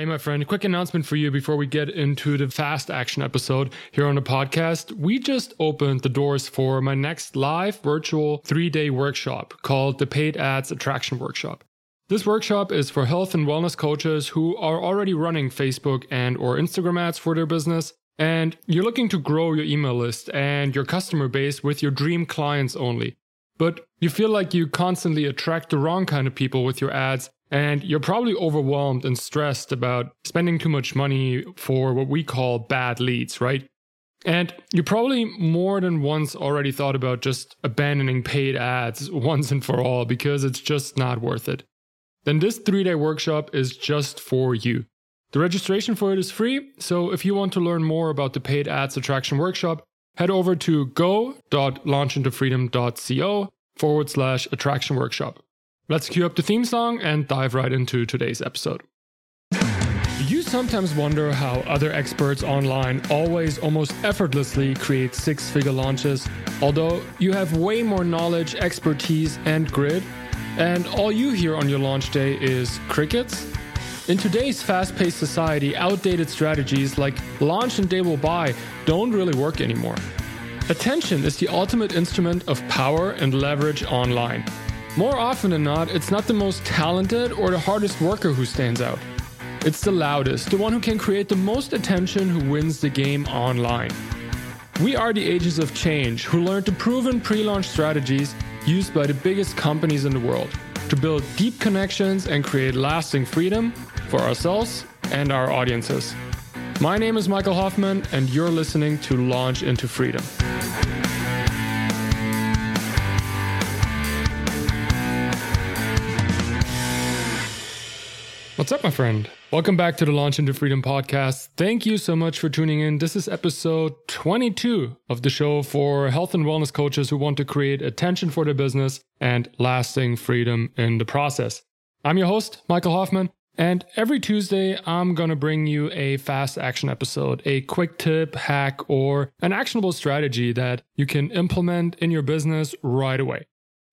Hey, my friend, quick announcement for you before we get into the fast action episode here on the podcast. We just opened the doors for my next live virtual three day workshop called the Paid Ads Attraction Workshop. This workshop is for health and wellness coaches who are already running Facebook and or Instagram ads for their business and you're looking to grow your email list and your customer base with your dream clients only. But you feel like you constantly attract the wrong kind of people with your ads and you're probably overwhelmed and stressed about spending too much money for what we call bad leads, right? And you probably more than once already thought about just abandoning paid ads once and for all because it's just not worth it. Then this three day workshop is just for you. The registration for it is free, so if you want to learn more about the paid ads attraction workshop, head over to go.launchintofreedom.co forward slash attraction workshop. Let's cue up the theme song and dive right into today's episode. You sometimes wonder how other experts online always almost effortlessly create six figure launches, although you have way more knowledge, expertise, and grit, and all you hear on your launch day is crickets? In today's fast paced society, outdated strategies like launch and they will buy don't really work anymore. Attention is the ultimate instrument of power and leverage online. More often than not, it's not the most talented or the hardest worker who stands out. It's the loudest, the one who can create the most attention who wins the game online. We are the agents of change who learned the proven pre launch strategies used by the biggest companies in the world to build deep connections and create lasting freedom for ourselves and our audiences. My name is Michael Hoffman, and you're listening to Launch into Freedom. What's up, my friend? Welcome back to the Launch into Freedom podcast. Thank you so much for tuning in. This is episode 22 of the show for health and wellness coaches who want to create attention for their business and lasting freedom in the process. I'm your host, Michael Hoffman, and every Tuesday, I'm going to bring you a fast action episode, a quick tip, hack, or an actionable strategy that you can implement in your business right away.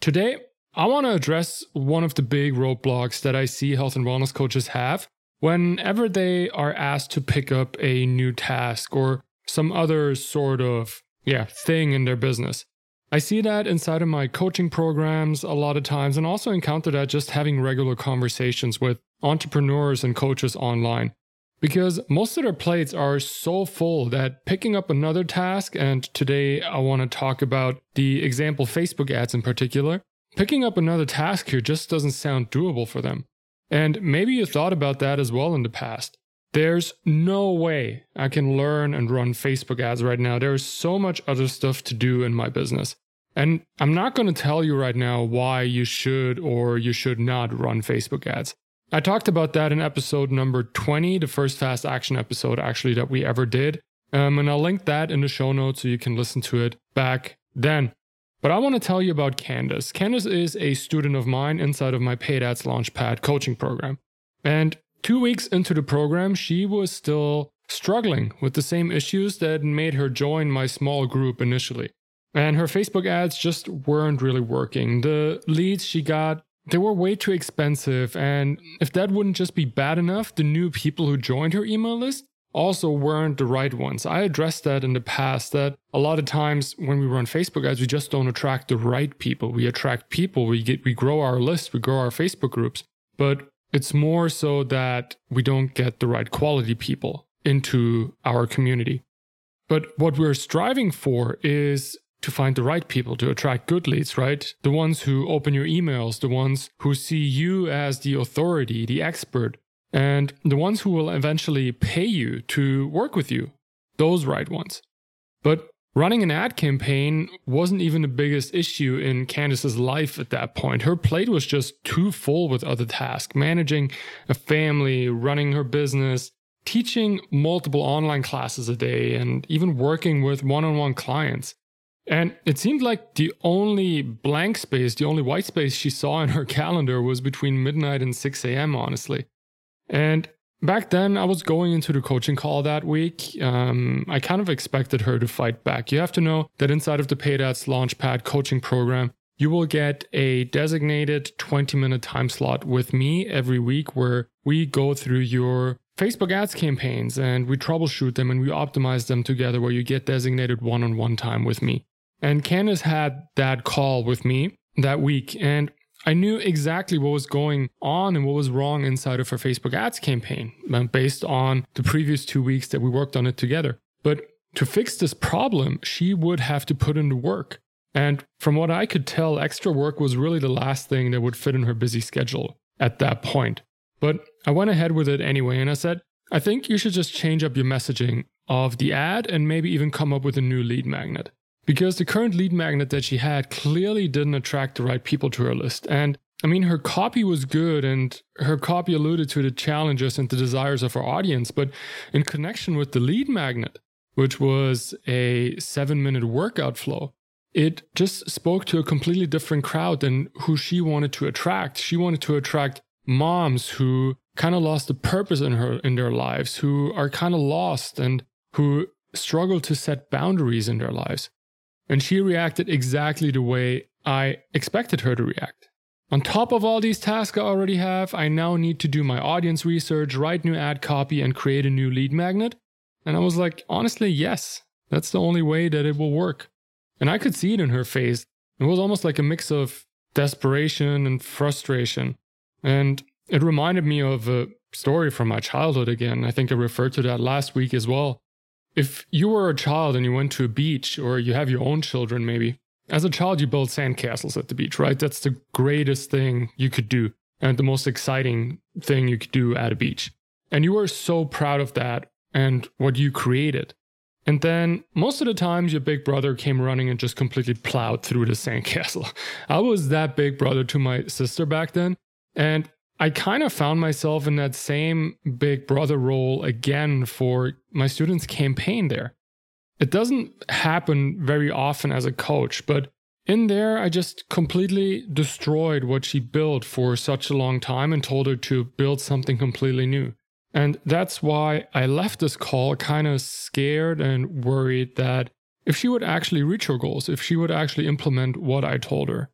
Today, I want to address one of the big roadblocks that I see health and wellness coaches have whenever they are asked to pick up a new task or some other sort of yeah, thing in their business. I see that inside of my coaching programs a lot of times and also encounter that just having regular conversations with entrepreneurs and coaches online. Because most of their plates are so full that picking up another task, and today I want to talk about the example Facebook ads in particular, Picking up another task here just doesn't sound doable for them. And maybe you thought about that as well in the past. There's no way I can learn and run Facebook ads right now. There's so much other stuff to do in my business. And I'm not going to tell you right now why you should or you should not run Facebook ads. I talked about that in episode number 20, the first fast action episode actually that we ever did. Um, and I'll link that in the show notes so you can listen to it back then. But I want to tell you about Candace. Candace is a student of mine inside of my Paid Ads Launchpad coaching program. And two weeks into the program, she was still struggling with the same issues that made her join my small group initially. And her Facebook ads just weren't really working. The leads she got, they were way too expensive. And if that wouldn't just be bad enough, the new people who joined her email list, also weren't the right ones. I addressed that in the past that a lot of times when we run Facebook ads, we just don't attract the right people. We attract people, we get we grow our list, we grow our Facebook groups, but it's more so that we don't get the right quality people into our community. But what we're striving for is to find the right people to attract good leads, right? The ones who open your emails, the ones who see you as the authority, the expert, and the ones who will eventually pay you to work with you, those right ones. But running an ad campaign wasn't even the biggest issue in Candace's life at that point. Her plate was just too full with other tasks, managing a family, running her business, teaching multiple online classes a day, and even working with one on one clients. And it seemed like the only blank space, the only white space she saw in her calendar was between midnight and 6 a.m., honestly. And back then, I was going into the coaching call that week. Um, I kind of expected her to fight back. You have to know that inside of the Paid Ads Launchpad coaching program, you will get a designated 20 minute time slot with me every week where we go through your Facebook ads campaigns and we troubleshoot them and we optimize them together where you get designated one on one time with me. And Candace had that call with me that week. And I knew exactly what was going on and what was wrong inside of her Facebook ads campaign uh, based on the previous two weeks that we worked on it together. But to fix this problem, she would have to put in the work. And from what I could tell, extra work was really the last thing that would fit in her busy schedule at that point. But I went ahead with it anyway and I said, I think you should just change up your messaging of the ad and maybe even come up with a new lead magnet because the current lead magnet that she had clearly didn't attract the right people to her list. And I mean, her copy was good and her copy alluded to the challenges and the desires of her audience, but in connection with the lead magnet, which was a seven minute workout flow, it just spoke to a completely different crowd than who she wanted to attract. She wanted to attract moms who kind of lost the purpose in her in their lives, who are kind of lost and who struggle to set boundaries in their lives. And she reacted exactly the way I expected her to react. On top of all these tasks I already have, I now need to do my audience research, write new ad copy, and create a new lead magnet. And I was like, honestly, yes, that's the only way that it will work. And I could see it in her face. It was almost like a mix of desperation and frustration. And it reminded me of a story from my childhood again. I think I referred to that last week as well. If you were a child and you went to a beach, or you have your own children maybe, as a child you build sandcastles at the beach, right? That's the greatest thing you could do and the most exciting thing you could do at a beach. And you were so proud of that and what you created. And then most of the times your big brother came running and just completely plowed through the sandcastle. I was that big brother to my sister back then. And I kind of found myself in that same big brother role again for my students' campaign there. It doesn't happen very often as a coach, but in there, I just completely destroyed what she built for such a long time and told her to build something completely new. And that's why I left this call kind of scared and worried that if she would actually reach her goals, if she would actually implement what I told her.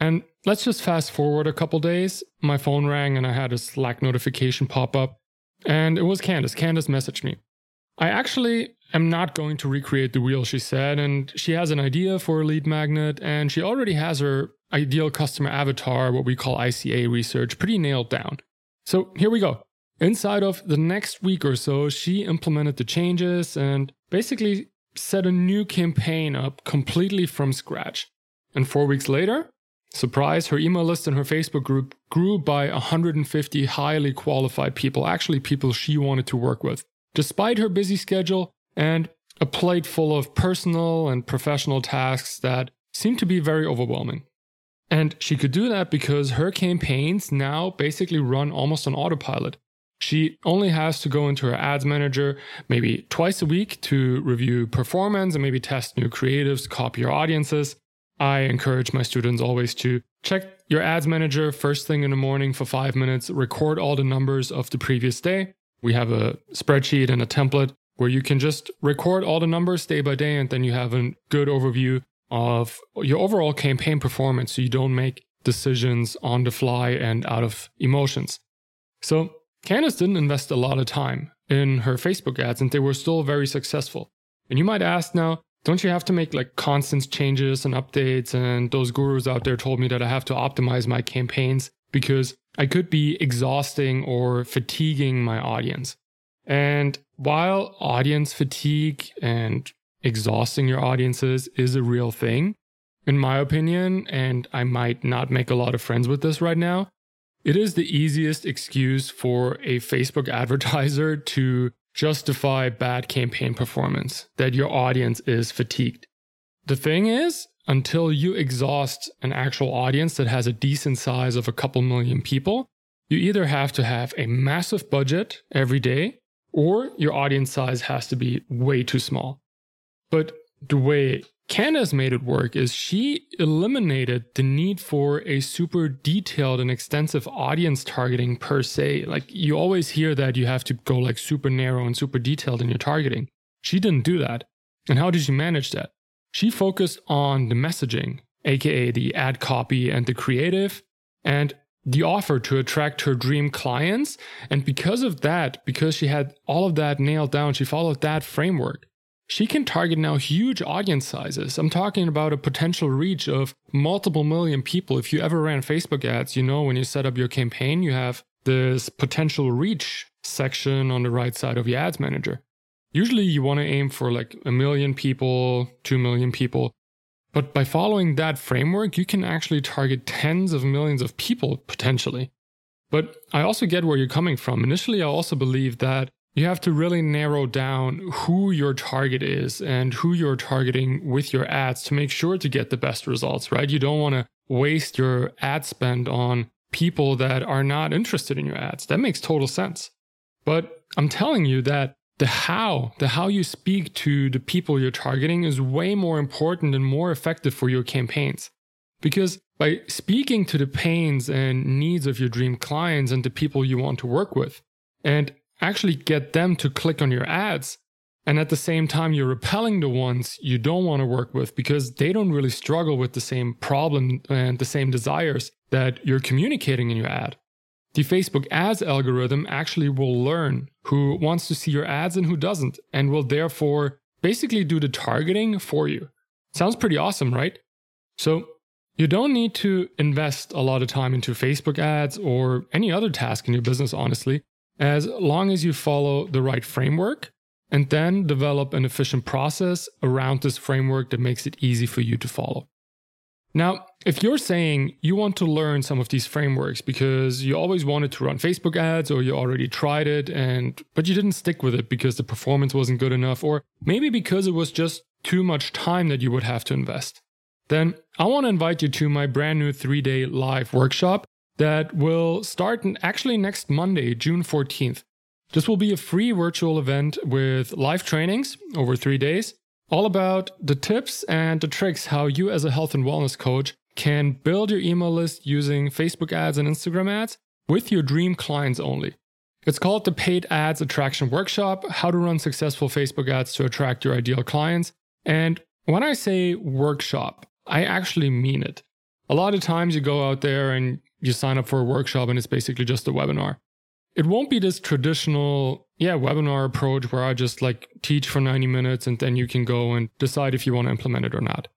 And let's just fast forward a couple days. My phone rang and I had a Slack notification pop up. And it was Candace. Candace messaged me. I actually am not going to recreate the wheel, she said. And she has an idea for a lead magnet. And she already has her ideal customer avatar, what we call ICA research, pretty nailed down. So here we go. Inside of the next week or so, she implemented the changes and basically set a new campaign up completely from scratch. And four weeks later, Surprise, her email list and her Facebook group grew by 150 highly qualified people, actually, people she wanted to work with. Despite her busy schedule and a plate full of personal and professional tasks that seemed to be very overwhelming. And she could do that because her campaigns now basically run almost on autopilot. She only has to go into her ads manager maybe twice a week to review performance and maybe test new creatives, copy your audiences. I encourage my students always to check your ads manager first thing in the morning for five minutes, record all the numbers of the previous day. We have a spreadsheet and a template where you can just record all the numbers day by day, and then you have a good overview of your overall campaign performance so you don't make decisions on the fly and out of emotions. So, Candace didn't invest a lot of time in her Facebook ads, and they were still very successful. And you might ask now, don't you have to make like constant changes and updates? And those gurus out there told me that I have to optimize my campaigns because I could be exhausting or fatiguing my audience. And while audience fatigue and exhausting your audiences is a real thing, in my opinion, and I might not make a lot of friends with this right now, it is the easiest excuse for a Facebook advertiser to justify bad campaign performance, that your audience is fatigued. The thing is, until you exhaust an actual audience that has a decent size of a couple million people, you either have to have a massive budget every day or your audience size has to be way too small. But the way Candace made it work is she eliminated the need for a super detailed and extensive audience targeting per se. Like you always hear that you have to go like super narrow and super detailed in your targeting. She didn't do that. And how did she manage that? She focused on the messaging, aka the ad copy and the creative. And the offer to attract her dream clients. And because of that, because she had all of that nailed down, she followed that framework. She can target now huge audience sizes. I'm talking about a potential reach of multiple million people. If you ever ran Facebook ads, you know when you set up your campaign, you have this potential reach section on the right side of your ads manager. Usually you want to aim for like a million people, 2 million people. But by following that framework, you can actually target tens of millions of people potentially. But I also get where you're coming from. Initially, I also believe that you have to really narrow down who your target is and who you're targeting with your ads to make sure to get the best results, right? You don't want to waste your ad spend on people that are not interested in your ads. That makes total sense. But I'm telling you that the how, the how you speak to the people you're targeting is way more important and more effective for your campaigns. Because by speaking to the pains and needs of your dream clients and the people you want to work with, and actually get them to click on your ads. And at the same time, you're repelling the ones you don't want to work with because they don't really struggle with the same problem and the same desires that you're communicating in your ad. The Facebook ads algorithm actually will learn who wants to see your ads and who doesn't, and will therefore basically do the targeting for you. Sounds pretty awesome, right? So, you don't need to invest a lot of time into Facebook ads or any other task in your business, honestly as long as you follow the right framework and then develop an efficient process around this framework that makes it easy for you to follow. Now, if you're saying you want to learn some of these frameworks because you always wanted to run Facebook ads or you already tried it and but you didn't stick with it because the performance wasn't good enough or maybe because it was just too much time that you would have to invest, then I want to invite you to my brand new 3-day live workshop that will start actually next Monday, June 14th. This will be a free virtual event with live trainings over three days, all about the tips and the tricks how you, as a health and wellness coach, can build your email list using Facebook ads and Instagram ads with your dream clients only. It's called the Paid Ads Attraction Workshop How to Run Successful Facebook Ads to Attract Your Ideal Clients. And when I say workshop, I actually mean it. A lot of times you go out there and you sign up for a workshop and it's basically just a webinar. It won't be this traditional, yeah, webinar approach where I just like teach for 90 minutes and then you can go and decide if you want to implement it or not.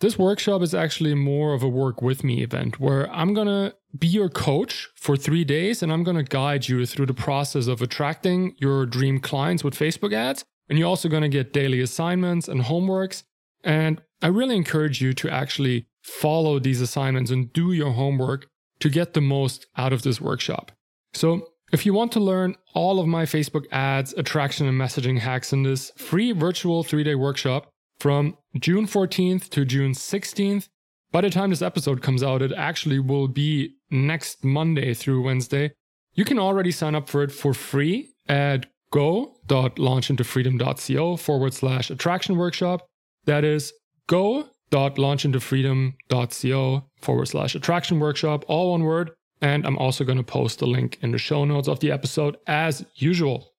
This workshop is actually more of a work with me event where I'm going to be your coach for three days and I'm going to guide you through the process of attracting your dream clients with Facebook ads. And you're also going to get daily assignments and homeworks. And I really encourage you to actually follow these assignments and do your homework to get the most out of this workshop. So, if you want to learn all of my Facebook ads, attraction, and messaging hacks in this free virtual three day workshop from June 14th to June 16th, by the time this episode comes out, it actually will be next Monday through Wednesday. You can already sign up for it for free at go.launchintofreedom.co forward slash attraction workshop. That is go www.launchintofreedom.co forward slash attraction workshop, all one word. And I'm also going to post the link in the show notes of the episode as usual.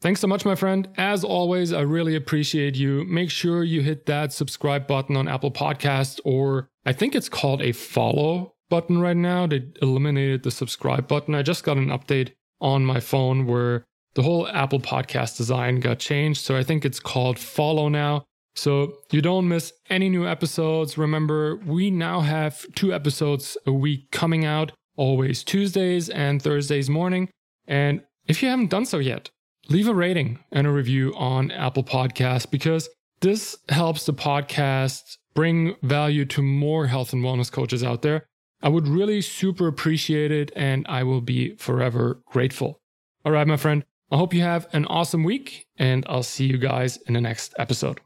Thanks so much, my friend. As always, I really appreciate you. Make sure you hit that subscribe button on Apple Podcasts, or I think it's called a follow button right now. They eliminated the subscribe button. I just got an update on my phone where the whole Apple Podcast design got changed. So I think it's called follow now. So you don't miss any new episodes. Remember, we now have two episodes a week coming out, always Tuesdays and Thursdays morning. And if you haven't done so yet, leave a rating and a review on Apple Podcasts because this helps the podcast bring value to more health and wellness coaches out there. I would really super appreciate it and I will be forever grateful. All right, my friend, I hope you have an awesome week and I'll see you guys in the next episode.